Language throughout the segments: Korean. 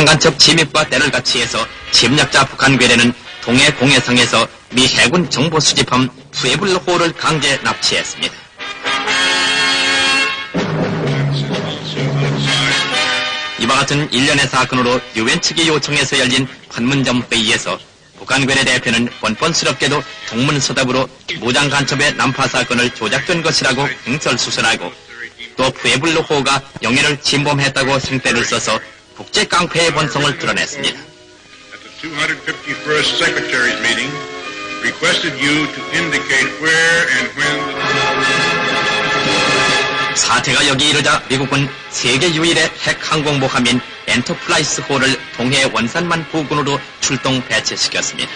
4월 무장간첩 침입과 때를 같이해서 침략자 북한 괴뢰는 동해 공해상에서 미 해군 정보 수집함 푸에블호를 강제 납치했습니다. 이와 같은 일련의 사건으로 유엔 측이 요청해서 열린 판문점 회의에서 북한 괴뢰 대표는 뻔뻔스럽게도 동문서답으로 무장 간첩의 난파 사건을 조작된 것이라고 횡설수설하고 또 푸에블로호가 영해를 침범했다고 생떼를 써서 국제 깡패의 본성을 드러냈습니다. at the 251st Secretaries meeting requested you to indicate where and when 사태가 여기 이르자 미국은 세계 유일의 핵 항공모함인 엔터프라이즈 호를 동해 원산만 부근으로 출동 배치시켰습니다.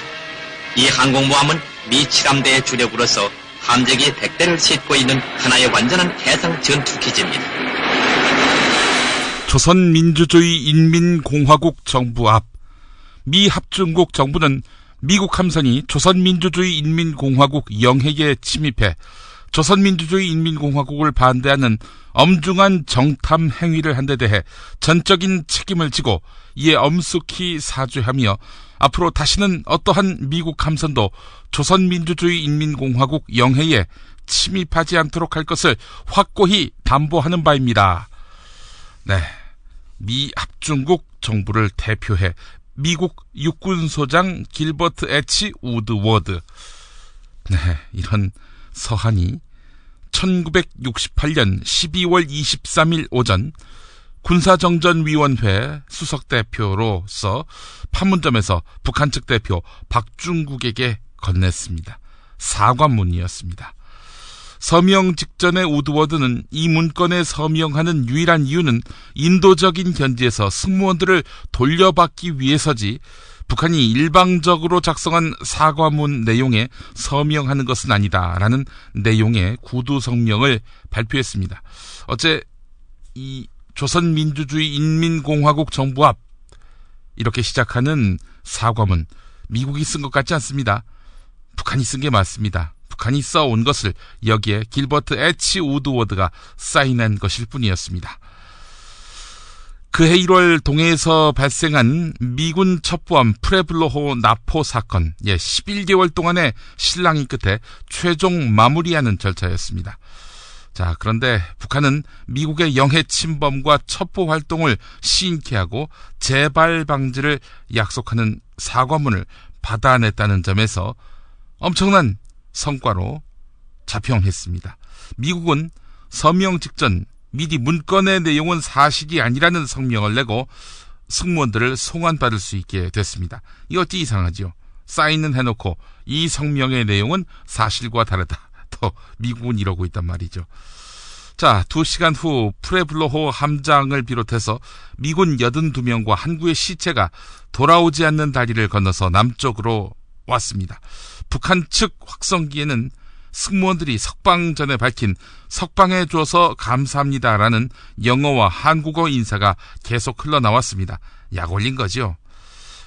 이 항공모함은 미 칠함대의 주력으로서 함재기 100대를 싣고 있는 하나의 완전한 해상 전투기지입니다. 조선민주주의 인민공화국 정부 앞 미 합중국 정부는 미국 함선이 조선민주주의 인민공화국 영해에 침입해 조선민주주의 인민공화국을 반대하는 엄중한 정탐 행위를 한 데 대해 전적인 책임을 지고 이에 엄숙히 사죄하며 앞으로 다시는 어떠한 미국 함선도 조선민주주의 인민공화국 영해에 침입하지 않도록 할 것을 확고히 담보하는 바입니다. 네. 미 합중국 정부를 대표해 미국 육군소장 길버트 에치 우드워드. 네, 이런 서한이 1968년 12월 23일 오전 군사정전위원회 수석대표로서 판문점에서 북한 측 대표 박중국에게 건넸습니다. 사과문이었습니다. 서명 직전의 우드워드는 이 문건에 서명하는 유일한 이유는 인도적인 견지에서 승무원들을 돌려받기 위해서지 북한이 일방적으로 작성한 사과문 내용에 서명하는 것은 아니다라는 내용의 구두 성명을 발표했습니다. 어제 이 조선민주주의 인민공화국 정부 앞 이렇게 시작하는 사과문 미국이 쓴 것 같지 않습니다. 북한이 쓴 게 맞습니다. 북한이 써온 것을 여기에 길버트 에치 우드워드가 사인한 것일 뿐이었습니다. 그해 1월 동해에서 발생한 미군 첩보함 프레블로호 나포 사건, 예, 11개월 동안의 실랑이 끝에 최종 마무리하는 절차였습니다. 자, 그런데 북한은 미국의 영해 침범과 첩보 활동을 시인케 하고 재발 방지를 약속하는 사과문을 받아냈다는 점에서 엄청난 성과로 자평했습니다. 미국은 서명 직전 미리 문건의 내용은 사실이 아니라는 성명을 내고 승무원들을 송환받을 수 있게 됐습니다. 이 어찌 이상하지요? 사인은 해놓고 이 성명의 내용은 사실과 다르다. 또 미국은 이러고 있단 말이죠. 자, 두 시간 후 프레블로호 함장을 비롯해서 미군 82명과 한구의 시체가 돌아오지 않는 다리를 건너서 남쪽으로 왔습니다. 북한 측 확성기에는 승무원들이 석방 전에 밝힌 석방해 줘서 감사합니다라는 영어와 한국어 인사가 계속 흘러나왔습니다. 약 올린 거죠.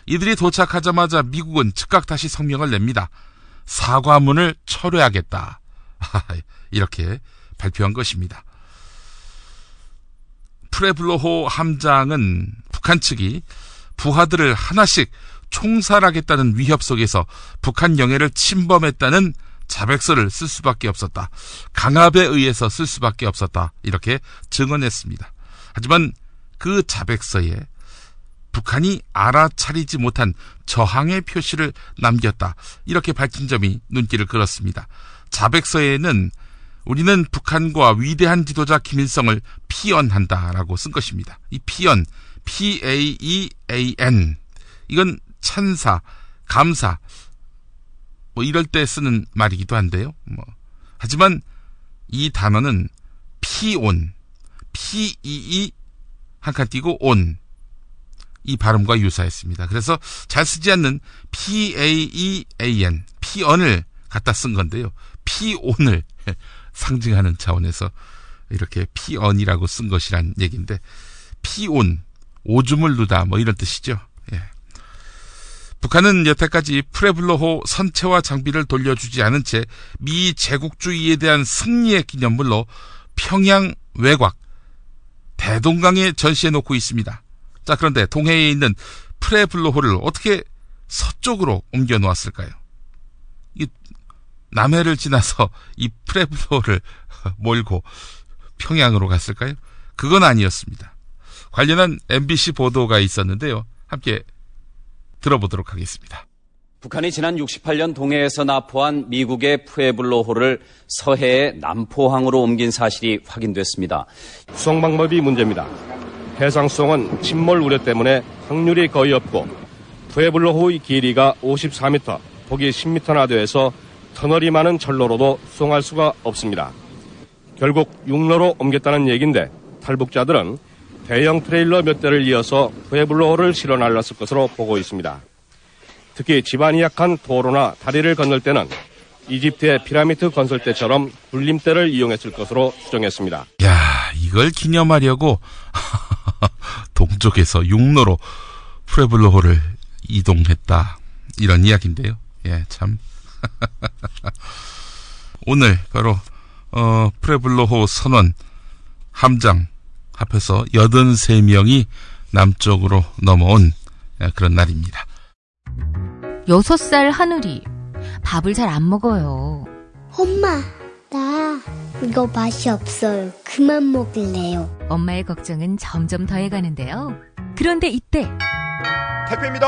이들이 도착하자마자 미국은 즉각 다시 성명을 냅니다. 사과문을 철회하겠다. 이렇게 발표한 것입니다. 프레블로호 함장은 북한 측이 부하들을 하나씩 총살하겠다는 위협 속에서 북한 영해를 침범했다는 자백서를 쓸 수밖에 없었다. 강압에 의해서 쓸 수밖에 없었다. 이렇게 증언했습니다. 하지만 그 자백서에 북한이 알아차리지 못한 저항의 표시를 남겼다. 이렇게 밝힌 점이 눈길을 끌었습니다. 자백서에는 우리는 북한과 위대한 지도자 김일성을 피언한다라고 쓴 것입니다. 이 피언, P-A-E-A-N. 이건 찬사, 감사, 뭐 이럴 때 쓰는 말이기도 한데요. 뭐. 하지만 이 단어는 pee on, P-E-E 한 칸 띄고 on. 이 발음과 유사했습니다. 그래서 잘 쓰지 않는 P-A-E-A-N, paean을 갖다 쓴 건데요. pee on을 상징하는 차원에서 이렇게 paean이라고 쓴 것이란 얘기인데, pee on, 오줌을 누다, 뭐 이런 뜻이죠. 예. 북한은 여태까지 프레블로호 선체와 장비를 돌려주지 않은 채 미 제국주의에 대한 승리의 기념물로 평양 외곽, 대동강에 전시해 놓고 있습니다. 자, 그런데 동해에 있는 프레블로호를 어떻게 서쪽으로 옮겨 놓았을까요? 이 남해를 지나서 이 프레블로호를 몰고 평양으로 갔을까요? 그건 아니었습니다. 관련한 MBC 보도가 있었는데요. 함께 들어보도록 하겠습니다. 북한이 지난 68년 동해에서 납포한 미국의 푸에블로호를 서해의 남포항으로 옮긴 사실이 확인됐습니다. 수송 방법이 문제입니다. 해상 수송은 침몰 우려 때문에 확률이 거의 없고 푸에블로호의 길이가 54m, 폭이 10m나 돼서 터널이 많은 철로로도 수송할 수가 없습니다. 결국 육로로 옮겼다는 얘기인데 탈북자들은 대형 트레일러 몇 대를 이어서 푸에블로호를 실어 날랐을 것으로 보고 있습니다. 특히 지반이 약한 도로나 다리를 건널 때는 이집트의 피라미드 건설 때처럼 굴림대를 이용했을 것으로 추정했습니다. 야, 이걸 기념하려고 동쪽에서 육로로 프레블로호를 이동했다. 이런 이야기인데요. 예, 참. 오늘 바로 어, 프레블로호 선원 함장 합해서 83명이 남쪽으로 넘어온 예, 그런 날입니다. 여섯 살 하늘이 밥을 잘 안 먹어요. 엄마, 나 이거 맛이 없어요. 그만 먹을래요. 엄마의 걱정은 점점 더해가는데요. 그런데 이때 택배입니다.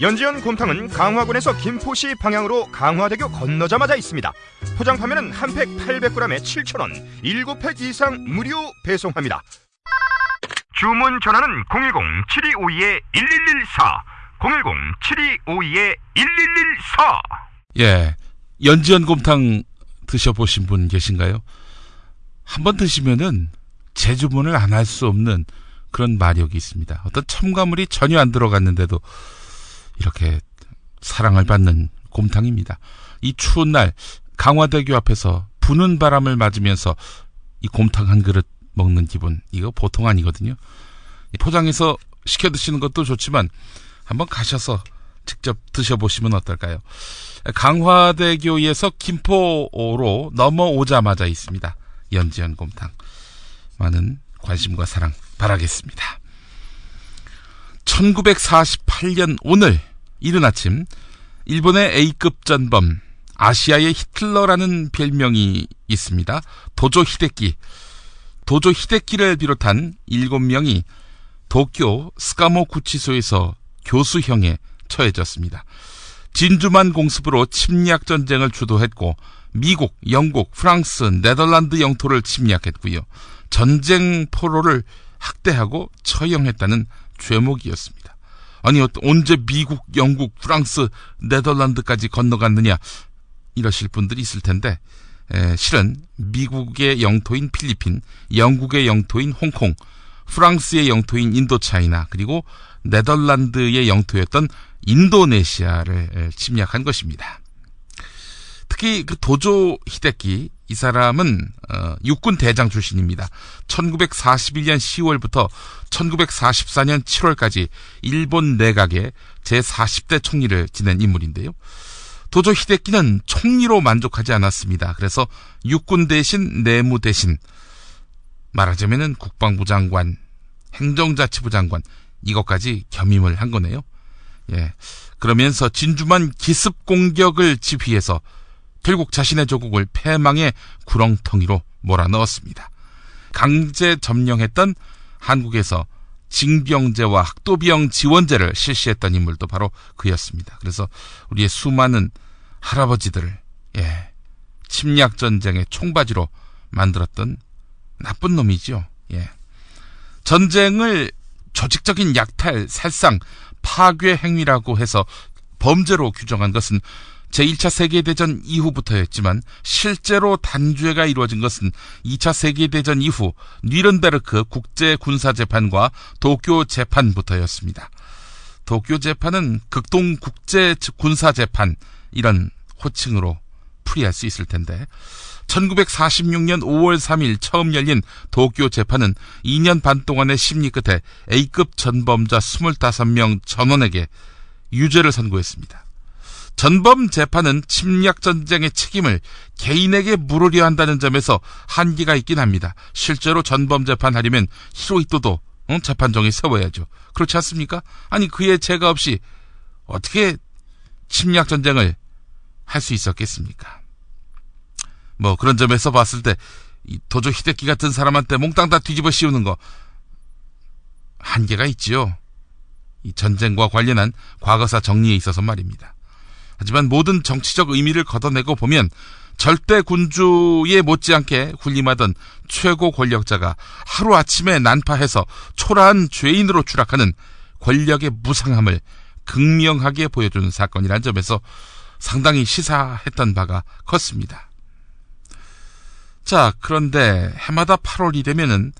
연지연 곰탕은 강화군에서 김포시 방향으로 강화대교 건너자마자 있습니다. 포장 판매는 한 팩 800g에 7,000원, 7팩 이상 무료 배송합니다. 주문 전화는 010-7252-1114, 010-7252-1114. 예. 연지연 곰탕 드셔보신 분 계신가요? 한 번 드시면은 재주문을 안 할 수 없는 그런 마력이 있습니다. 어떤 첨가물이 전혀 안 들어갔는데도 이렇게 사랑을 받는 곰탕입니다. 이 추운 날 강화대교 앞에서 부는 바람을 맞으면서 이 곰탕 한 그릇 먹는 기분 이거 보통 아니거든요. 포장해서 시켜 드시는 것도 좋지만 한번 가셔서 직접 드셔보시면 어떨까요? 강화대교에서 김포로 넘어오자마자 있습니다. 연지연 곰탕. 많은 관심과 사랑 바라겠습니다. 1948년 오늘 이른 아침 일본의 A급 전범 아시아의 히틀러라는 별명이 있습니다. 도조 히데키. 도조 히데키를 비롯한 7명이 도쿄 스카모 구치소에서 교수형에 처해졌습니다. 진주만 공습으로 침략 전쟁을 주도했고 미국, 영국, 프랑스, 네덜란드 영토를 침략했고요. 전쟁 포로를 학대하고 처형했다는 죄목이었습니다. 아니 언제 미국, 영국, 프랑스, 네덜란드까지 건너갔느냐 이러실 분들이 있을 텐데 에, 실은 미국의 영토인 필리핀, 영국의 영토인 홍콩, 프랑스의 영토인 인도차이나 그리고 네덜란드의 영토였던 인도네시아를 침략한 것입니다. 특히 그 도조 히데키 이 사람은 어, 육군 대장 출신입니다. 1941년 10월부터 1944년 7월까지 일본 내각의 제40대 총리를 지낸 인물인데요. 도조 히데키는 총리로 만족하지 않았습니다. 그래서 육군 대신 내무 대신 말하자면은 국방부 장관, 행정자치부 장관 이것까지 겸임을 한 거네요. 예. 그러면서 진주만 기습 공격을 지휘해서 결국 자신의 조국을 패망의 구렁텅이로 몰아넣었습니다. 강제 점령했던 한국에서 징병제와 학도병 지원제를 실시했던 인물도 바로 그였습니다. 그래서 우리의 수많은 할아버지들을 예, 침략 전쟁의 총바지로 만들었던 나쁜 놈이죠. 예. 전쟁을 조직적인 약탈, 살상, 파괴 행위라고 해서 범죄로 규정한 것은 제1차 세계대전 이후부터였지만 실제로 단죄가 이루어진 것은 2차 세계대전 이후 뉘른베르크 국제군사재판과 도쿄 재판부터였습니다. 도쿄 재판은 극동 국제 군사 재판 이런 호칭으로 풀이할 수 있을 텐데 1946년 5월 3일 처음 열린 도쿄 재판은 2년 반 동안의 심리 끝에 A급 전범자 25명 전원에게 유죄를 선고했습니다. 전범 재판은 침략 전쟁의 책임을 개인에게 물으려 한다는 점에서 한계가 있긴 합니다. 실제로 전범 재판하려면 히로이토도 응? 재판정에 세워야죠. 그렇지 않습니까? 아니 그의 죄가 없이 어떻게 침략 전쟁을 할 수 있었겠습니까? 뭐 그런 점에서 봤을 때 도조 히데키 같은 사람한테 몽땅 다 뒤집어 씌우는 거 한계가 있지요. 이 전쟁과 관련한 과거사 정리에 있어서 말입니다. 하지만 모든 정치적 의미를 걷어내고 보면 절대 군주에 못지않게 군림하던 최고 권력자가 하루아침에 난파해서 초라한 죄인으로 추락하는 권력의 무상함을 극명하게 보여주는 사건이라는 점에서 상당히 시사했던 바가 컸습니다. 자, 그런데 해마다 8월이 되면은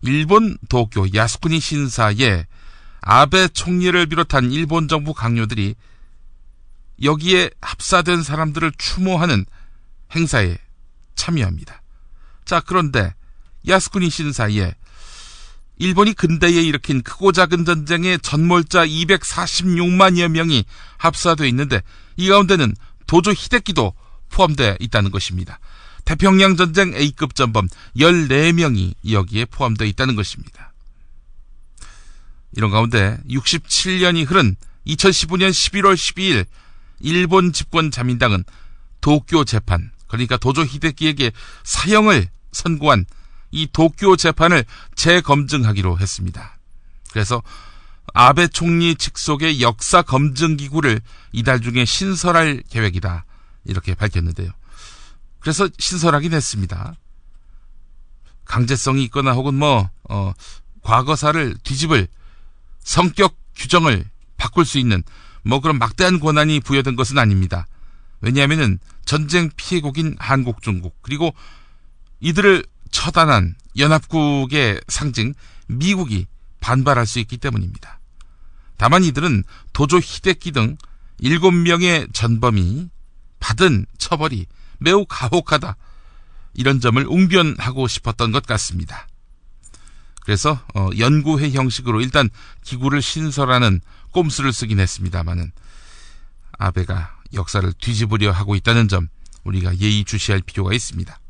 일본 도쿄 야스쿠니 신사에 아베 총리를 비롯한 일본 정부 강요들이 여기에 합사된 사람들을 추모하는 행사에 참여합니다. 자, 그런데 야스쿠니 신사에 일본이 근대에 일으킨 크고 작은 전쟁의 전몰자 246만여 명이 합사되어 있는데 이 가운데는 도조 히데키도 포함되어 있다는 것입니다. 태평양 전쟁 A급 전범 14명이 여기에 포함되어 있다는 것입니다. 이런 가운데 67년이 흐른 2015년 11월 12일 일본 집권 자민당은 도쿄 재판, 그러니까 도조 히데키에게 사형을 선고한 이 도쿄 재판을 재검증하기로 했습니다. 그래서 아베 총리 직속의 역사 검증 기구를 이달 중에 신설할 계획이다. 이렇게 밝혔는데요. 그래서 신설하긴 했습니다. 강제성이 있거나 혹은 뭐, 어, 과거사를 뒤집을 성격 규정을 바꿀 수 있는 뭐 그런 막대한 권한이 부여된 것은 아닙니다. 왜냐하면은 전쟁 피해국인 한국, 중국 그리고 이들을 처단한 연합국의 상징 미국이 반발할 수 있기 때문입니다. 다만 이들은 도조 히데키 등 7명의 전범이 받은 처벌이 매우 가혹하다. 이런 점을 웅변하고 싶었던 것 같습니다. 그래서 어, 연구회 형식으로 일단 기구를 신설하는 꼼수를 쓰긴 했습니다마는 아베가 역사를 뒤집으려 하고 있다는 점 우리가 예의주시할 필요가 있습니다.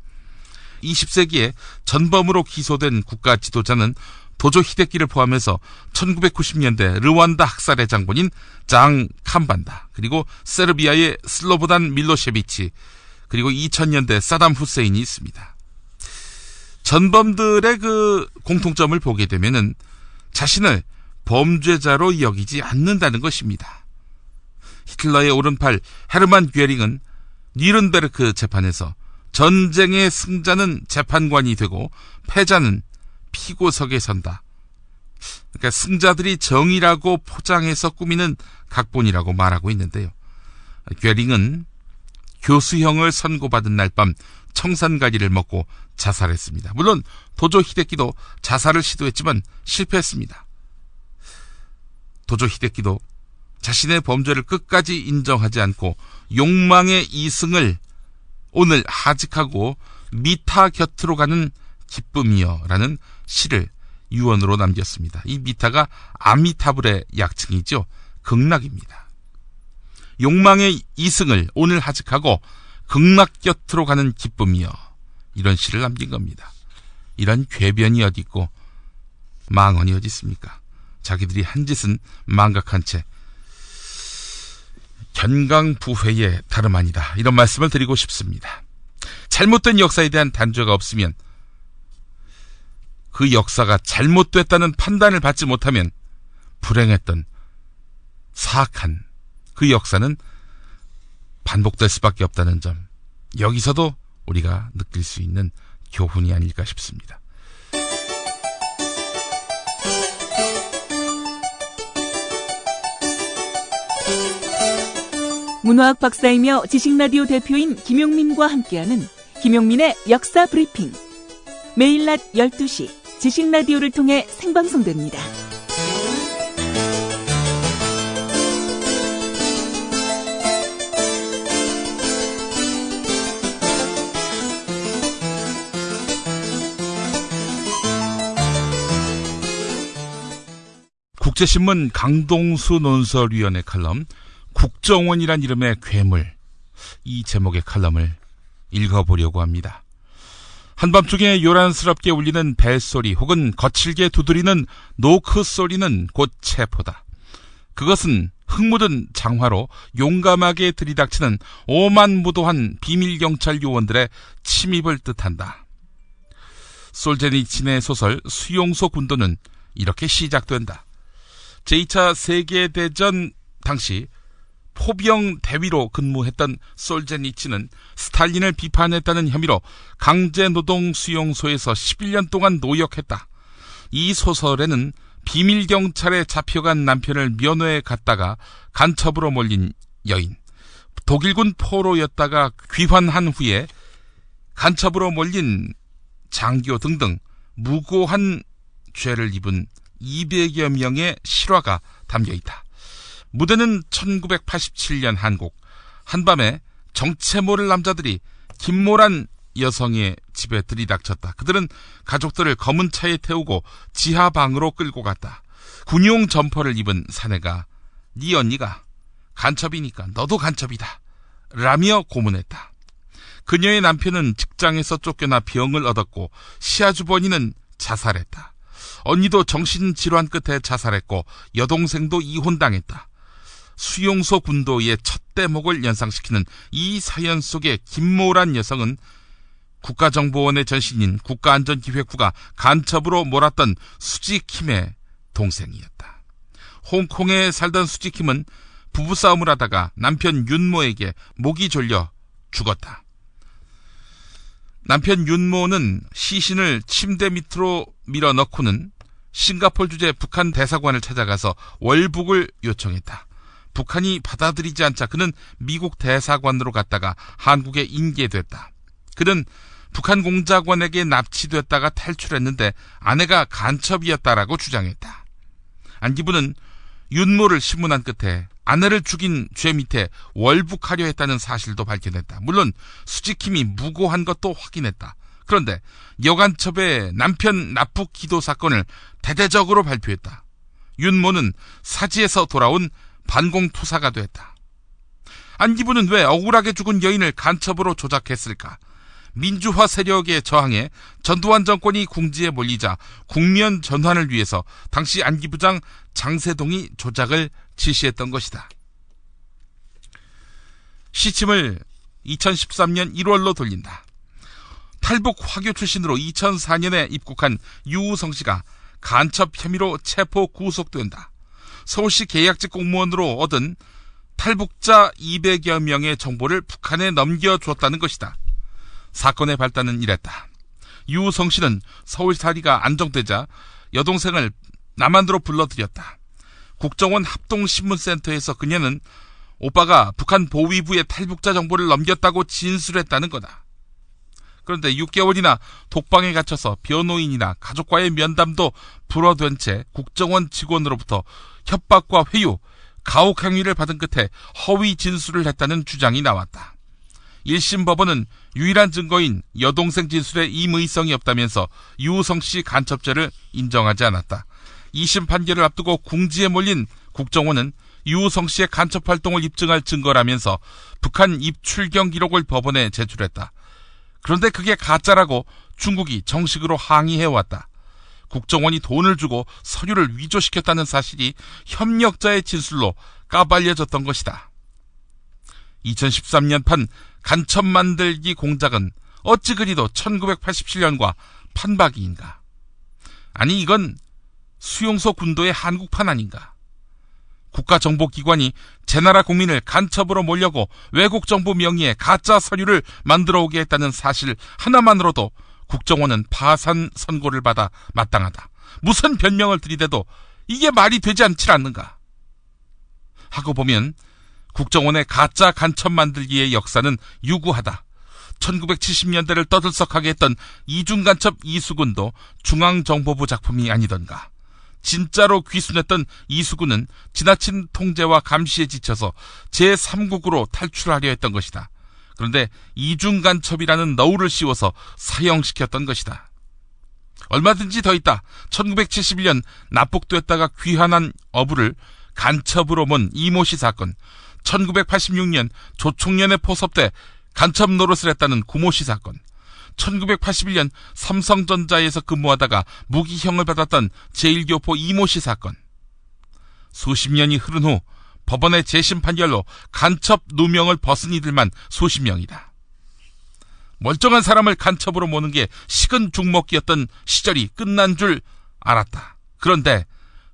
20세기에 전범으로 기소된 국가 지도자는 도조 히데키를 포함해서 1990년대 르완다 학살의 장본인 장 캄반다 그리고 세르비아의 슬로보단 밀로셰비치 그리고 2000년대 사담 후세인이 있습니다. 전범들의 그 공통점을 보게 되면은 자신을 범죄자로 여기지 않는다는 것입니다. 히틀러의 오른팔 헤르만 괴링은 니른베르크 재판에서 전쟁의 승자는 재판관이 되고 패자는 피고석에 선다. 그러니까 승자들이 정의라고 포장해서 꾸미는 각본이라고 말하고 있는데요. 괴링은 교수형을 선고받은 날 밤 청산가리를 먹고 자살했습니다. 물론 도조 히데키도 자살을 시도했지만 실패했습니다. 도조 히데키도 자신의 범죄를 끝까지 인정하지 않고 욕망의 이승을 오늘 하직하고 미타 곁으로 가는 기쁨이여라는 시를 유언으로 남겼습니다. 이 미타가 아미타불의 약칭이죠. 극락입니다. 욕망의 이승을 오늘 하직하고 극락 곁으로 가는 기쁨이여 이런 시를 남긴 겁니다. 이런 괴변이 어디 있고 망언이 어디 있습니까? 자기들이 한 짓은 망각한 채 견강부회의 다름 아니다. 이런 말씀을 드리고 싶습니다. 잘못된 역사에 대한 단죄가 없으면 그 역사가 잘못됐다는 판단을 받지 못하면 불행했던 사악한 그 역사는 반복될 수밖에 없다는 점 여기서도 우리가 느낄 수 있는 교훈이 아닐까 싶습니다. 문화학 박사이며 지식라디오 대표인 김용민과 함께하는 김용민의 역사 브리핑. 매일 낮 12시 지식라디오를 통해 생방송됩니다. 국제신문 강동수 논설위원회 칼럼 국정원이란 이름의 괴물 이 제목의 칼럼을 읽어보려고 합니다. 한밤중에 요란스럽게 울리는 벨소리 혹은 거칠게 두드리는 노크 소리는 곧 체포다. 그것은 흙묻은 장화로 용감하게 들이닥치는 오만무도한 비밀경찰 요원들의 침입을 뜻한다. 솔제니친의 소설 수용소 군도는 이렇게 시작된다. 제2차 세계대전 당시 포병 대위로 근무했던 솔제니치는 스탈린을 비판했다는 혐의로 강제노동 수용소에서 11년 동안 노역했다. 이 소설에는 비밀 경찰에 잡혀간 남편을 면회에 갔다가 간첩으로 몰린 여인, 독일군 포로였다가 귀환한 후에 간첩으로 몰린 장교 등등 무고한 죄를 입은 200여 명의 실화가 담겨 있다. 무대는 1987년 한국. 한밤에 정체 모를 남자들이 김모라는 여성의 집에 들이닥쳤다. 그들은 가족들을 검은 차에 태우고 지하방으로 끌고 갔다. 군용 점퍼를 입은 사내가 네 언니가 간첩이니까 너도 간첩이다. 라며 고문했다. 그녀의 남편은 직장에서 쫓겨나 병을 얻었고 시아주버니는 자살했다. 언니도 정신질환 끝에 자살했고 여동생도 이혼당했다. 수용소 군도의 첫 대목을 연상시키는 이 사연 속의 김모란 여성은 국가정보원의 전신인 국가안전기획부가 간첩으로 몰았던 수지킴의 동생이었다. 홍콩에 살던 수지킴은 부부싸움을 하다가 남편 윤모에게 목이 졸려 죽었다. 남편 윤모는 시신을 침대 밑으로 밀어 넣고는 싱가폴 주재 북한 대사관을 찾아가서 월북을 요청했다. 북한이 받아들이지 않자 그는 미국 대사관으로 갔다가 한국에 인계됐다. 그는 북한 공작원에게 납치됐다가 탈출했는데 아내가 간첩이었다라고 주장했다. 안기부는 윤모를 신문한 끝에 아내를 죽인 죄 밑에 월북하려 했다는 사실도 밝혀냈다. 물론 수지킴이 무고한 것도 확인했다. 그런데 여간첩의 남편 납북 기도 사건을 대대적으로 발표했다. 윤모는 사지에서 돌아온 반공투사가 됐다. 안기부는 왜 억울하게 죽은 여인을 간첩으로 조작했을까? 민주화 세력에 저항해 전두환 정권이 궁지에 몰리자 국면 전환을 위해서 당시 안기부장 장세동이 조작을 지시했던 것이다. 시침을 2013년 1월로 돌린다. 탈북 화교 출신으로 2004년에 입국한 유우성 씨가 간첩 혐의로 체포 구속된다. 서울시 계약직 공무원으로 얻은 탈북자 200여 명의 정보를 북한에 넘겨주었다는 것이다. 사건의 발단은 이랬다. 유우성 씨는 서울살이가 안정되자 여동생을 남한으로 불러들였다. 국정원 합동신문센터에서 그녀는 오빠가 북한 보위부에 탈북자 정보를 넘겼다고 진술했다는 거다. 그런데 6개월이나 독방에 갇혀서 변호인이나 가족과의 면담도 불어된 채 국정원 직원으로부터 협박과 회유, 가혹 행위를 받은 끝에 허위 진술을 했다는 주장이 나왔다. 1심 법원은 유일한 증거인 여동생 진술에 임의성이 없다면서 유우성 씨 간첩죄를 인정하지 않았다. 2심 판결을 앞두고 궁지에 몰린 국정원은 유우성 씨의 간첩 활동을 입증할 증거라면서 북한 입출경 기록을 법원에 제출했다. 그런데 그게 가짜라고 중국이 정식으로 항의해왔다. 국정원이 돈을 주고 서류를 위조시켰다는 사실이 협력자의 진술로 까발려졌던 것이다. 2013년판 간첩 만들기 공작은 어찌 그리도 1987년과 판박이인가? 아니 이건 수용소 군도의 한국판 아닌가? 국가정보기관이 제 나라 국민을 간첩으로 몰려고 외국 정부 명의의 가짜 서류를 만들어 오게 했다는 사실 하나만으로도 국정원은 파산 선고를 받아 마땅하다. 무슨 변명을 들이대도 이게 말이 되지 않지 않는가? 하고 보면 국정원의 가짜 간첩 만들기의 역사는 유구하다. 1970년대를 떠들썩하게 했던 이중간첩 이수근도 중앙정보부 작품이 아니던가. 진짜로 귀순했던 이수근은 지나친 통제와 감시에 지쳐서 제3국으로 탈출하려 했던 것이다. 그런데 이중간첩이라는 너울을 씌워서 사형시켰던 것이다. 얼마든지 더 있다. 1971년 납북되었다가 귀환한 어부를 간첩으로 먼 이모씨 사건. 1986년 조총련의 포섭 때 간첩 노릇을 했다는 구모씨 사건. 1981년 삼성전자에서 근무하다가 무기형을 받았던 제1교포 이모 씨 사건. 수십 년이 흐른 후 법원의 재심 판결로 간첩 누명을 벗은 이들만 수십 명이다. 멀쩡한 사람을 간첩으로 모는 게 식은 죽먹기였던 시절이 끝난 줄 알았다. 그런데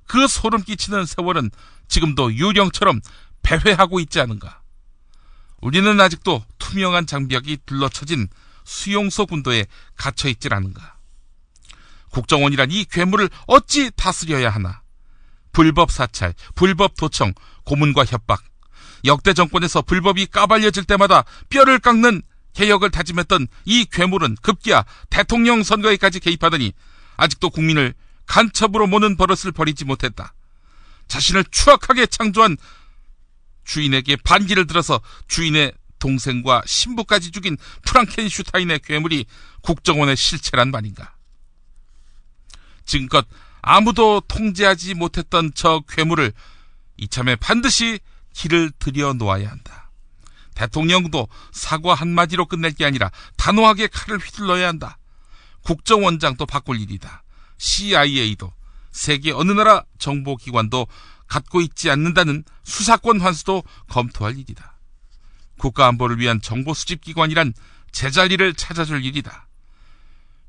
그 소름 끼치는 세월은 지금도 유령처럼 배회하고 있지 않은가. 우리는 아직도 투명한 장벽이 둘러쳐진 수용소 군도에 갇혀 있질 않은가. 국정원이란 이 괴물을 어찌 다스려야 하나. 불법 사찰, 불법 도청, 고문과 협박. 역대 정권에서 불법이 까발려질 때마다 뼈를 깎는 개혁을 다짐했던 이 괴물은 급기야 대통령 선거에까지 개입하더니 아직도 국민을 간첩으로 모는 버릇을 버리지 못했다. 자신을 추악하게 창조한 주인에게 반기를 들어서 주인의 동생과 신부까지 죽인 프랑켄슈타인의 괴물이 국정원의 실체란 말인가. 지금껏 아무도 통제하지 못했던 저 괴물을 이참에 반드시 길을 들여 놓아야 한다. 대통령도 사과 한마디로 끝낼 게 아니라 단호하게 칼을 휘둘러야 한다. 국정원장도 바꿀 일이다. CIA도 세계 어느 나라 정보기관도 갖고 있지 않는다는 수사권 환수도 검토할 일이다. 국가안보를 위한 정보 수집기관이란 제자리를 찾아줄 일이다.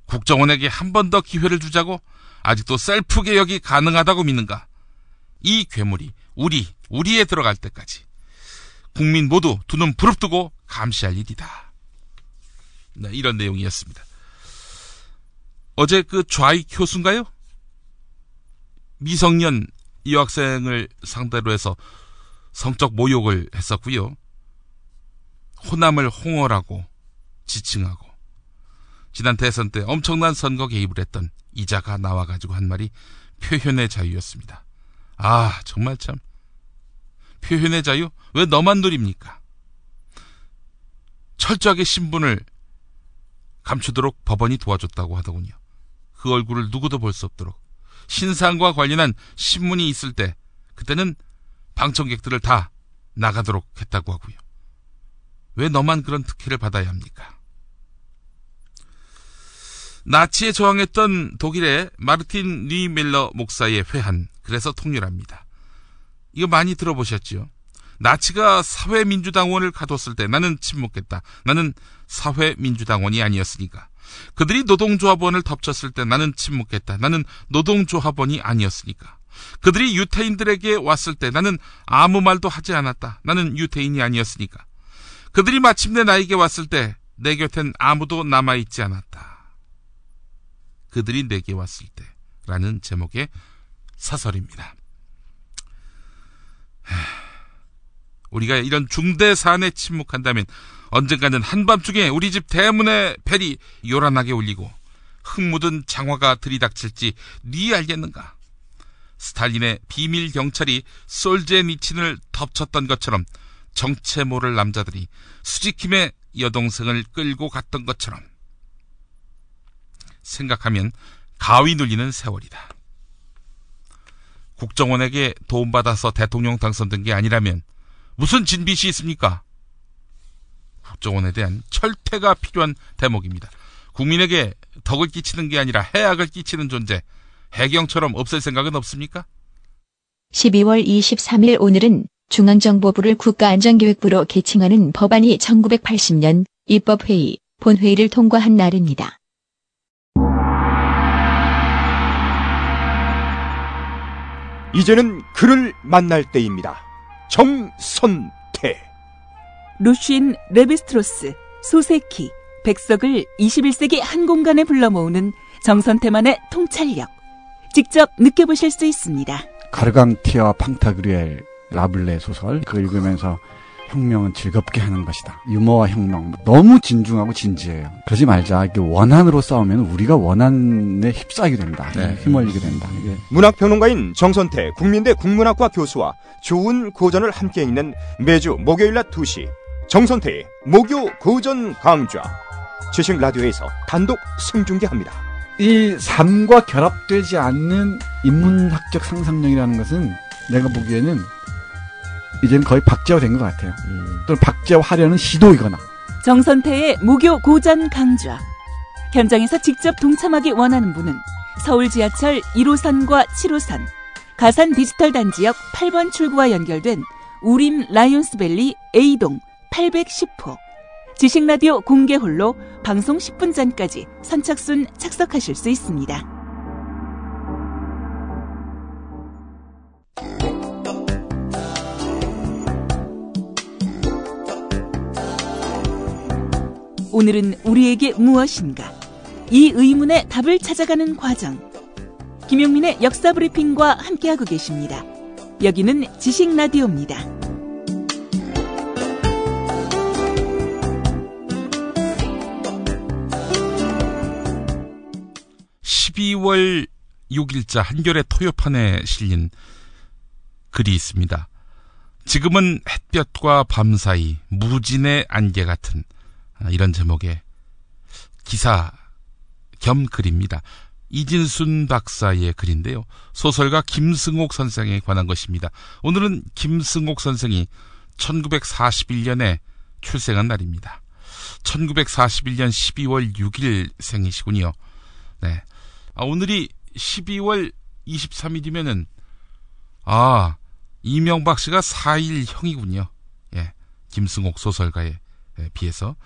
국정원에게 한 번 더 기회를 주자고 아직도 셀프 개혁이 가능하다고 믿는가? 이 괴물이 우리, 우리에 들어갈 때까지 국민 모두 두 눈 부릅뜨고 감시할 일이다. 네, 이런 내용이었습니다. 어제 그 좌익 교수인가요? 미성년 여학생을 상대로 해서 성적 모욕을 했었고요. 호남을 홍어라고 지칭하고 지난 대선 때 엄청난 선거 개입을 했던 이자가 나와가지고 한 말이 표현의 자유였습니다. 아 정말 참 표현의 자유 왜 너만 누립니까? 철저하게 신분을 감추도록 법원이 도와줬다고 하더군요. 그 얼굴을 누구도 볼 수 없도록 신상과 관련한 신문이 있을 때 그때는 방청객들을 다 나가도록 했다고 하고요. 왜 너만 그런 특혜를 받아야 합니까? 나치에 저항했던 독일의 마르틴 리멜러 목사의 회한 그래서 통렬합니다. 이거 많이 들어보셨죠? 나치가 사회민주당원을 가뒀을 때 나는 침묵했다. 나는 사회민주당원이 아니었으니까. 그들이 노동조합원을 덮쳤을 때 나는 침묵했다. 나는 노동조합원이 아니었으니까. 그들이 유태인들에게 왔을 때 나는 아무 말도 하지 않았다. 나는 유태인이 아니었으니까. 그들이 마침내 나에게 왔을 때 내 곁엔 아무도 남아있지 않았다. 그들이 내게 왔을 때 라는 제목의 사설입니다. 우리가 이런 중대 사안에 침묵한다면 언젠가는 한밤중에 우리 집 대문에 벨이 요란하게 울리고 흙 묻은 장화가 들이닥칠지 네 알겠는가? 스탈린의 비밀 경찰이 솔제니친을 덮쳤던 것처럼 정체 모를 남자들이 수지킴의 여동생을 끌고 갔던 것처럼 생각하면 가위 눌리는 세월이다. 국정원에게 도움받아서 대통령 당선된 게 아니라면 무슨 진빚이 있습니까? 국정원에 대한 철퇴가 필요한 대목입니다. 국민에게 덕을 끼치는 게 아니라 해악을 끼치는 존재, 해경처럼 없앨 생각은 없습니까? 12월 23일 오늘은 중앙정보부를 국가안전기획부로 개칭하는 법안이 1980년 입법회의, 본회의를 통과한 날입니다. 이제는 그를 만날 때입니다. 정선태. 루쉰 레비스트로스, 소세키, 백석을 21세기 한 공간에 불러 모으는 정선태만의 통찰력. 직접 느껴보실 수 있습니다. 가르강티아 팡타그리엘 라블레 소설 그거 읽으면서 혁명은 즐겁게 하는 것이다. 유머와 혁명 너무 진중하고 진지해요. 그러지 말자. 이게 원한으로 싸우면 우리가 원한에 휩싸이게 된다. 네. 휘말리게 된다. 이게 문학평론가인 정선태 국민대 국문학과 교수와 좋은 고전을 함께 읽는 매주 목요일 낮 2시 정선태의 목요 고전 강좌 최신 라디오에서 단독 생중계합니다. 이 삶과 결합되지 않는 인문학적 상상력이라는 것은 내가 보기에는 이제는 거의 박제화 된 것 같아요. 또는 박제화하려는 시도이거나. 정선태의 무교 고전 강좌. 현장에서 직접 동참하기 원하는 분은 서울 지하철 1호선과 7호선, 가산 디지털 단지역 8번 출구와 연결된 우림 라이온스밸리 A동 810호. 지식라디오 공개홀로 방송 10분 전까지 선착순 착석하실 수 있습니다. 오늘은 우리에게 무엇인가? 이 의문의 답을 찾아가는 과정. 김용민의 역사 브리핑과 함께하고 계십니다. 여기는 지식 라디오입니다. 12월 6일자 한겨레 토요판에 실린 글이 있습니다. 지금은 햇볕과 밤 사이 무진의 안개 같은 아, 이런 제목의 기사 겸 글입니다. 이진순 박사의 글인데요. 소설가 김승옥 선생에 관한 것입니다. 오늘은 김승옥 선생이 1941년에 출생한 날입니다. 1941년 12월 6일 생이시군요. 네. 아, 오늘이 12월 23일이면은, 아, 이명박 씨가 4일 형이군요. 예. 김승옥 소설가에 비해서.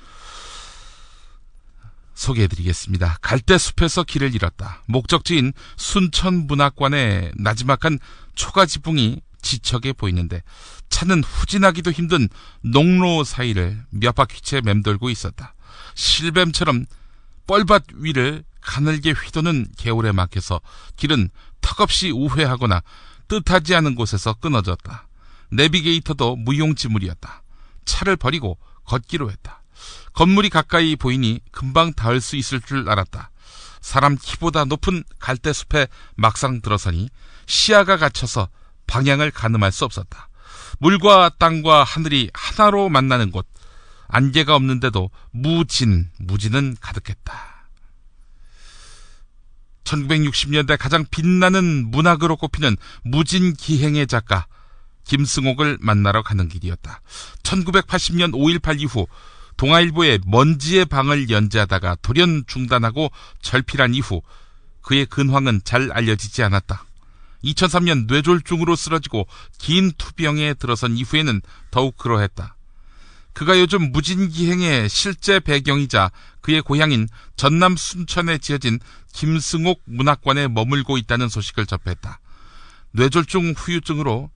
소개해드리겠습니다. 갈대숲에서 길을 잃었다. 목적지인 순천문학관의 나지막한 초가지붕이 지척에 보이는데 차는 후진하기도 힘든 농로 사이를 몇 바퀴째 맴돌고 있었다. 실뱀처럼 뻘밭 위를 가늘게 휘도는 개울에 막혀서 길은 턱없이 우회하거나 뜻하지 않은 곳에서 끊어졌다. 내비게이터도 무용지물이었다. 차를 버리고 걷기로 했다. 건물이 가까이 보이니 금방 닿을 수 있을 줄 알았다. 사람 키보다 높은 갈대 숲에 막상 들어서니 시야가 갇혀서 방향을 가늠할 수 없었다. 물과 땅과 하늘이 하나로 만나는 곳. 안개가 없는데도 무진, 무진은 가득했다. 1960년대 가장 빛나는 문학으로 꼽히는 무진 기행의 작가 김승옥을 만나러 가는 길이었다. 1980년 5.18 이후 동아일보의 먼지의 방을 연재하다가 돌연 중단하고 절필한 이후 그의 근황은 잘 알려지지 않았다. 2003년 뇌졸중으로 쓰러지고 긴 투병에 들어선 이후에는 더욱 그러했다. 그가 요즘 무진기행의 실제 배경이자 그의 고향인 전남 순천에 지어진 김승옥 문학관에 머물고 있다는 소식을 접했다. 뇌졸중 후유증으로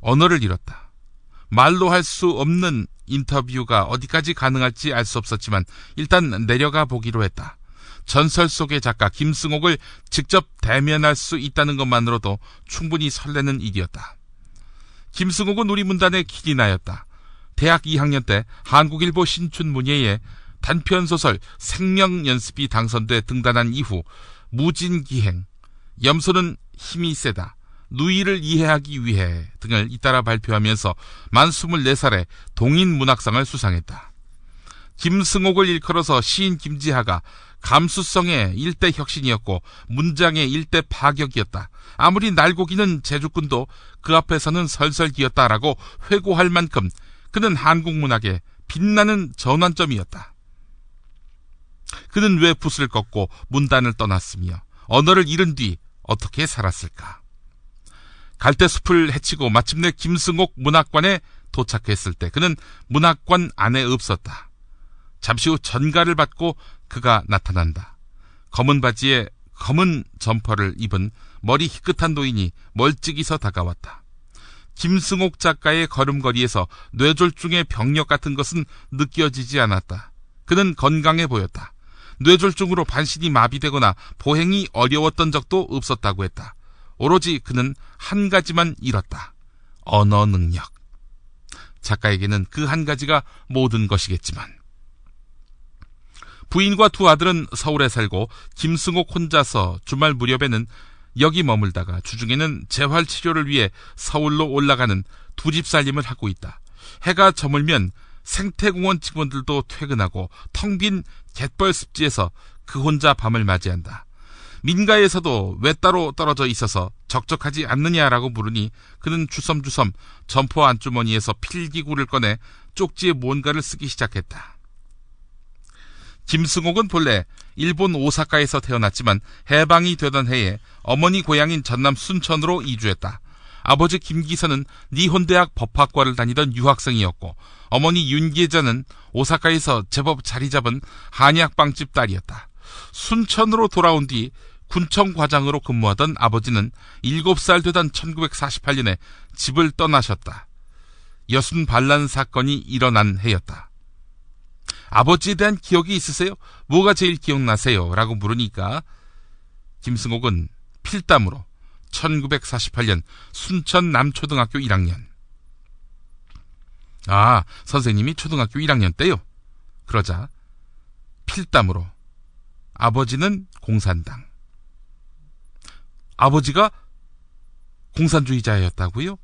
언어를 잃었다. 말로 할 수 없는 인터뷰가 어디까지 가능할지 알 수 없었지만 일단 내려가 보기로 했다. 전설 속의 작가 김승옥을 직접 대면할 수 있다는 것만으로도 충분히 설레는 일이었다. 김승옥은 우리 문단의 길이 나였다. 대학 2학년 때 한국일보 신춘문예에 단편소설 생명연습이 당선돼 등단한 이후 무진기행, 염소는 힘이 세다, 누이를 이해하기 위해 등을 잇따라 발표하면서 만 24살에 동인 문학상을 수상했다. 김승옥을 일컬어서 시인 김지하가 감수성의 일대 혁신이었고 문장의 일대 파격이었다. 아무리 날고기는 제주꾼도 그 앞에서는 설설기였다라고 회고할 만큼 그는 한국 문학의 빛나는 전환점이었다. 그는 왜 붓을 꺾고 문단을 떠났으며 언어를 잃은 뒤 어떻게 살았을까? 갈대숲을 헤치고 마침내 김승옥 문학관에 도착했을 때 그는 문학관 안에 없었다. 잠시 후 전갈을 받고 그가 나타난다. 검은 바지에 검은 점퍼를 입은 머리 희끗한 노인이 멀찍이서 다가왔다. 김승옥 작가의 걸음걸이에서 뇌졸중의 병력 같은 것은 느껴지지 않았다. 그는 건강해 보였다. 뇌졸중으로 반신이 마비되거나 보행이 어려웠던 적도 없었다고 했다. 오로지 그는 한 가지만 잃었다. 언어 능력. 작가에게는 그 한 가지가 모든 것이겠지만. 부인과 두 아들은 서울에 살고 김승옥 혼자서 주말 무렵에는 여기 머물다가 주중에는 재활 치료를 위해 서울로 올라가는 두 집 살림을 하고 있다. 해가 저물면 생태공원 직원들도 퇴근하고 텅 빈 갯벌 습지에서 그 혼자 밤을 맞이한다. 민가에서도 왜 따로 떨어져 있어서 적적하지 않느냐라고 물으니 그는 주섬주섬 점포 안주머니에서 필기구를 꺼내 쪽지에 뭔가를 쓰기 시작했다. 김승옥은 본래 일본 오사카에서 태어났지만 해방이 되던 해에 어머니 고향인 전남 순천으로 이주했다. 아버지 김기선은 니혼대학 법학과를 다니던 유학생이었고 어머니 윤계자는 오사카에서 제법 자리 잡은 한약빵집 딸이었다. 순천으로 돌아온 뒤 군청 과장으로 근무하던 아버지는 7살 되던 1948년에 집을 떠나셨다. 여순 반란 사건이 일어난 해였다. 아버지에 대한 기억이 있으세요? 뭐가 제일 기억나세요? 라고 물으니까 김승옥은 필담으로 1948년 순천 남초등학교 1학년. 아, 선생님이 초등학교 1학년 때요? 그러자 필담으로 아버지는 공산당. 아버지가 공산주의자였다고요?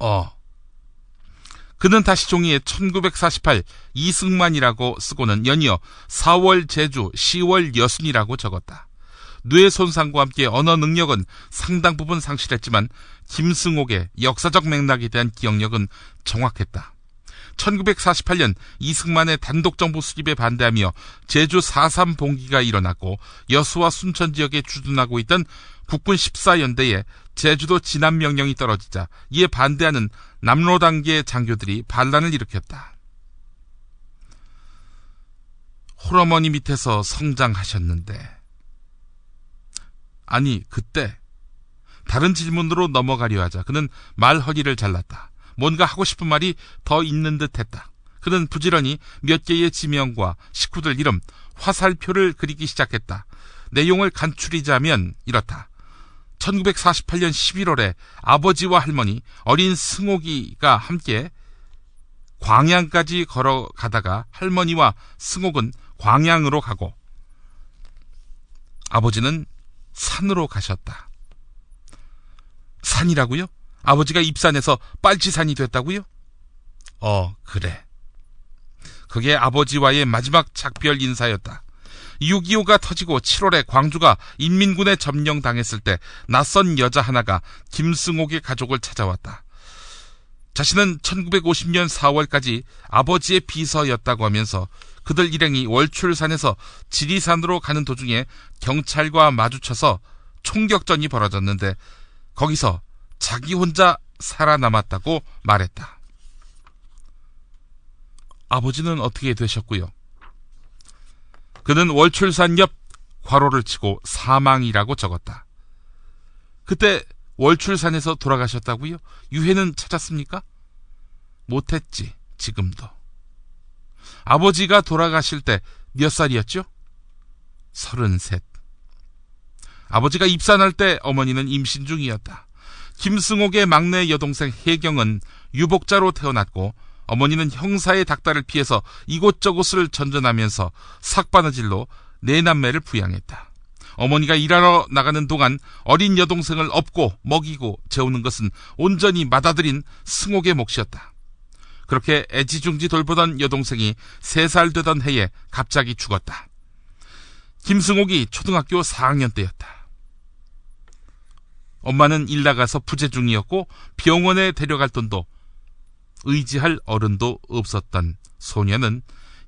어. 그는 다시 종이에 1948 이승만이라고 쓰고는 연이어 4월 제주, 10월 여순이라고 적었다. 뇌 손상과 함께 언어 능력은 상당 부분 상실했지만 김승옥의 역사적 맥락에 대한 기억력은 정확했다. 1948년 이승만의 단독 정부 수립에 반대하며 제주 4.3 봉기가 일어났고 여수와 순천 지역에 주둔하고 있던 국군 14연대에 제주도 진압 명령이 떨어지자 이에 반대하는 남로 단계 장교들이 반란을 일으켰다. 홀어머니 밑에서 성장하셨는데 아니 그때 다른 질문으로 넘어가려 하자 그는 말허리를 잘랐다. 뭔가 하고 싶은 말이 더 있는 듯 했다. 그는 부지런히 몇 개의 지명과 식구들 이름, 화살표를 그리기 시작했다. 내용을 간추리자면 이렇다. 1948년 11월에 아버지와 할머니, 어린 승옥이가 함께 광양까지 걸어가다가 할머니와 승옥은 광양으로 가고 아버지는 산으로 가셨다. 산이라고요? 아버지가 입산해서 빨치산이 됐다고요? 어, 그래. 그게 아버지와의 마지막 작별 인사였다. 6.25가 터지고 7월에 광주가 인민군에 점령당했을 때 낯선 여자 하나가 김승옥의 가족을 찾아왔다. 자신은 1950년 4월까지 아버지의 비서였다고 하면서 그들 일행이 월출산에서 지리산으로 가는 도중에 경찰과 마주쳐서 총격전이 벌어졌는데 거기서 자기 혼자 살아남았다고 말했다. 아버지는 어떻게 되셨고요? 그는 월출산 옆 괄호를 치고 사망이라고 적었다. 그때 월출산에서 돌아가셨다고요? 유해는 찾았습니까? 못했지, 지금도. 아버지가 돌아가실 때 몇 살이었죠? 서른셋. 아버지가 입산할 때 어머니는 임신 중이었다. 김승옥의 막내 여동생 혜경은 유복자로 태어났고 어머니는 형사의 닥달을 피해서 이곳저곳을 전전하면서 삭바느질로 네 남매를 부양했다. 어머니가 일하러 나가는 동안 어린 여동생을 업고 먹이고 재우는 것은 온전히 맏아들인 승옥의 몫이었다. 그렇게 애지중지 돌보던 여동생이 세 살 되던 해에 갑자기 죽었다. 김승옥이 초등학교 4학년 때였다. 엄마는 일 나가서 부재 중이었고 병원에 데려갈 돈도 의지할 어른도 없었던 소녀는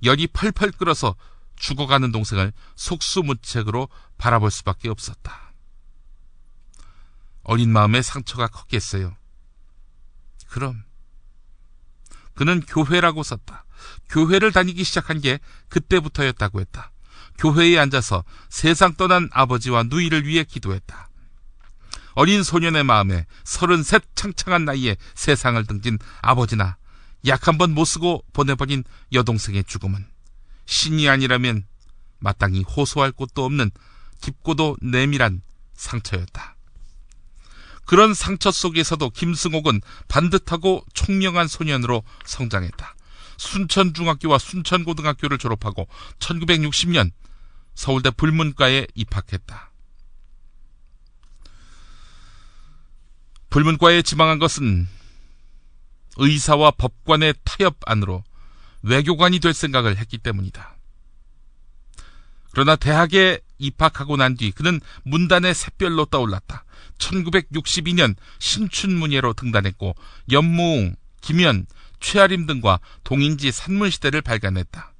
열이 펄펄 끓어서 죽어가는 동생을 속수무책으로 바라볼 수밖에 없었다. 어린 마음에 상처가 컸겠어요. 그럼 그는 교회라고 썼다. 교회를 다니기 시작한 게 그때부터였다고 했다. 교회에 앉아서 세상 떠난 아버지와 누이를 위해 기도했다. 어린 소년의 마음에 서른셋 창창한 나이에 세상을 등진 아버지나 약 한 번 못 쓰고 보내버린 여동생의 죽음은 신이 아니라면 마땅히 호소할 곳도 없는 깊고도 내밀한 상처였다. 그런 상처 속에서도 김승옥은 반듯하고 총명한 소년으로 성장했다. 순천중학교와 순천고등학교를 졸업하고 1960년 서울대 불문과에 입학했다. 불문과에 지망한 것은 의사와 법관의 타협 안으로 외교관이 될 생각을 했기 때문이다. 그러나 대학에 입학하고 난 뒤 그는 문단의 샛별로 떠올랐다. 1962년 신춘문예로 등단했고 연무웅, 김연, 최아림 등과 동인지 산문시대를 발간했다.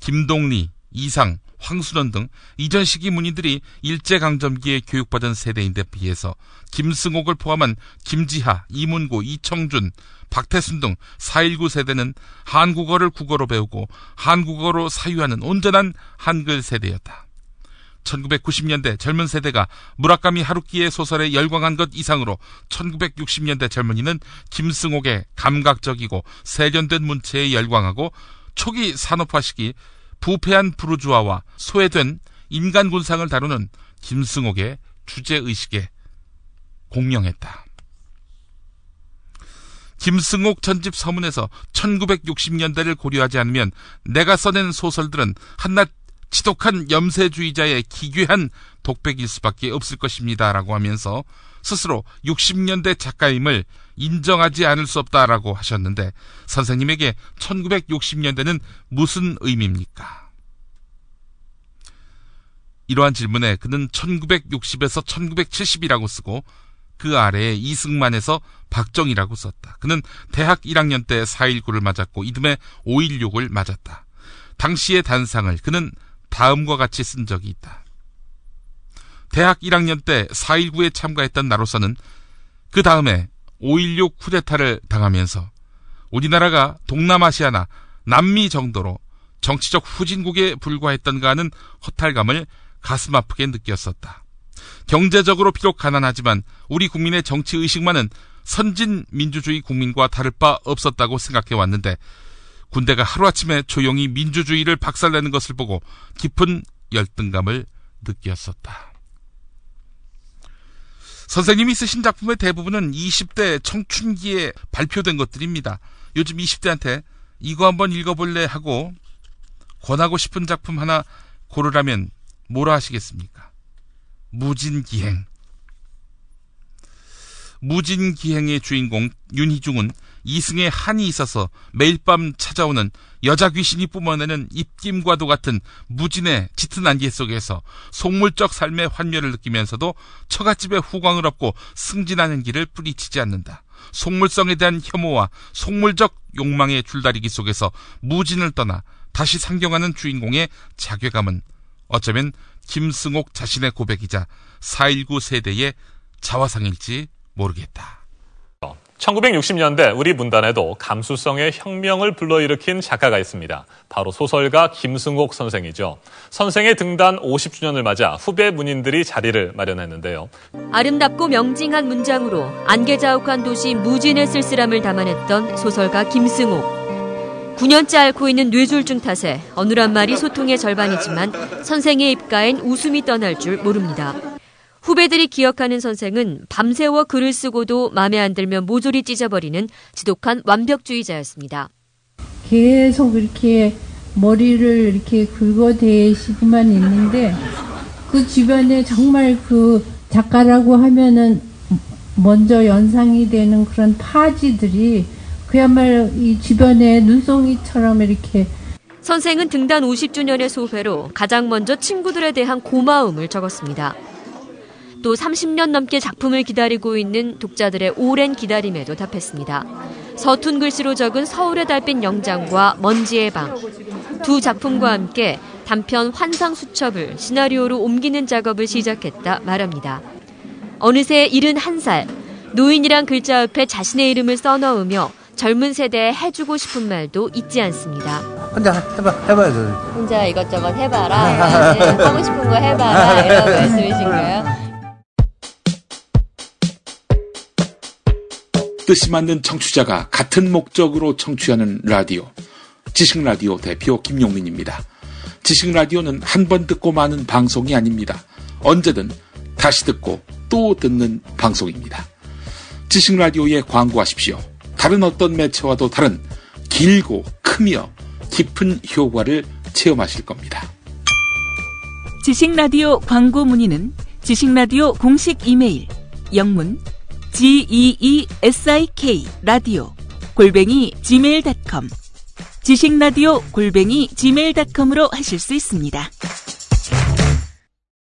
김동리, 이상, 황순원 등 이전 시기 문인들이 일제강점기에 교육받은 세대인데 비해서 김승옥을 포함한 김지하, 이문구, 이청준, 박태순 등 4.19 세대는 한국어를 국어로 배우고 한국어로 사유하는 온전한 한글 세대였다. 1990년대 젊은 세대가 무라카미 하루키의 소설에 열광한 것 이상으로 1960년대 젊은이는 김승옥의 감각적이고 세련된 문체에 열광하고 초기 산업화 시기 부패한 부르주아와 소외된 인간 군상을 다루는 김승옥의 주제의식에 공명했다. 김승옥 전집 서문에서 1960년대를 고려하지 않으면 내가 써낸 소설들은 한낱 지독한 염세주의자의 기괴한 독백일 수밖에 없을 것입니다. 라고 하면서 스스로 60년대 작가임을 인정하지 않을 수 없다라고 하셨는데 선생님에게 1960년대는 무슨 의미입니까? 이러한 질문에 그는 1960에서 1970이라고 쓰고 그 아래에 이승만에서 박정희라고 썼다. 그는 대학 1학년 때 4.19를 맞았고 이듬해 5.16을 맞았다. 당시의 단상을 그는 다음과 같이 쓴 적이 있다. 대학 1학년 때 4.19에 참가했던 나로서는 그 다음에 5.16 쿠데타를 당하면서 우리나라가 동남아시아나 남미 정도로 정치적 후진국에 불과했던가 하는 허탈감을 가슴 아프게 느꼈었다. 경제적으로 비록 가난하지만 우리 국민의 정치 의식만은 선진 민주주의 국민과 다를 바 없었다고 생각해 왔는데 군대가 하루아침에 조용히 민주주의를 박살내는 것을 보고 깊은 열등감을 느꼈었다. 선생님이 쓰신 작품의 대부분은 20대 청춘기에 발표된 것들입니다. 요즘 20대한테 이거 한번 읽어볼래 하고 권하고 싶은 작품 하나 고르라면 뭐라 하시겠습니까? 무진기행. 무진기행의 주인공 윤희중은 이승에 한이 있어서 매일 밤 찾아오는 여자 귀신이 뿜어내는 입김과도 같은 무진의 짙은 안개 속에서 속물적 삶의 환멸을 느끼면서도 처갓집에 후광을 얻고 승진하는 길을 뿌리치지 않는다. 속물성에 대한 혐오와 속물적 욕망의 줄다리기 속에서 무진을 떠나 다시 상경하는 주인공의 자괴감은 어쩌면 김승옥 자신의 고백이자 4.19 세대의 자화상일지 모르겠다. 1960년대 우리 문단에도 감수성의 혁명을 불러일으킨 작가가 있습니다. 바로 소설가 김승옥 선생이죠. 선생의 등단 50주년을 맞아 후배 문인들이 자리를 마련했는데요. 아름답고 명징한 문장으로 안개자욱한 도시 무진의 쓸쓸함을 담아냈던 소설가 김승옥. 9년째 앓고 있는 뇌졸중 탓에 어느한 말이 소통의 절반이지만 선생의 입가엔 웃음이 떠날 줄 모릅니다. 후배들이 기억하는 선생은 밤새워 글을 쓰고도 마음에 안 들면 모조리 찢어버리는 지독한 완벽주의자였습니다. 계속 이렇게 머리를 이렇게 긁어대시고만 있는데 그 주변에 정말 그 작가라고 하면은 먼저 연상이 되는 그런 파지들이 그야말로 이 주변에 눈송이처럼 이렇게 선생은 등단 50주년의 소회로 가장 먼저 친구들에 대한 고마움을 적었습니다. 또 30년 넘게 작품을 기다리고 있는 독자들의 오랜 기다림에도 답했습니다. 서툰 글씨로 적은 서울의 달빛 영장과 먼지의 방. 두 작품과 함께 단편 환상 수첩을 시나리오로 옮기는 작업을 시작했다 말합니다. 어느새 71살, 노인이란 글자 옆에 자신의 이름을 써넣으며 젊은 세대에 해주고 싶은 말도 잊지 않습니다. 혼자 해봐, 해봐야죠. 혼자 이것저것 해봐라. 하고 싶은 거 해봐라. 이런 말씀이신가요? 뜻이 맞는 청취자가 같은 목적으로 청취하는 라디오. 지식라디오 대표 김용민입니다. 지식라디오는 한 번 듣고 마는 방송이 아닙니다. 언제든 다시 듣고 또 듣는 방송입니다. 지식라디오에 광고하십시오. 다른 어떤 매체와도 다른 길고 크며 깊은 효과를 체험하실 겁니다. 지식라디오 광고 문의는 지식라디오 공식 이메일 영문 geesik 라디오 골뱅이 gmail.com 지식라디오 골뱅이 gmail.com으로 하실 수 있습니다.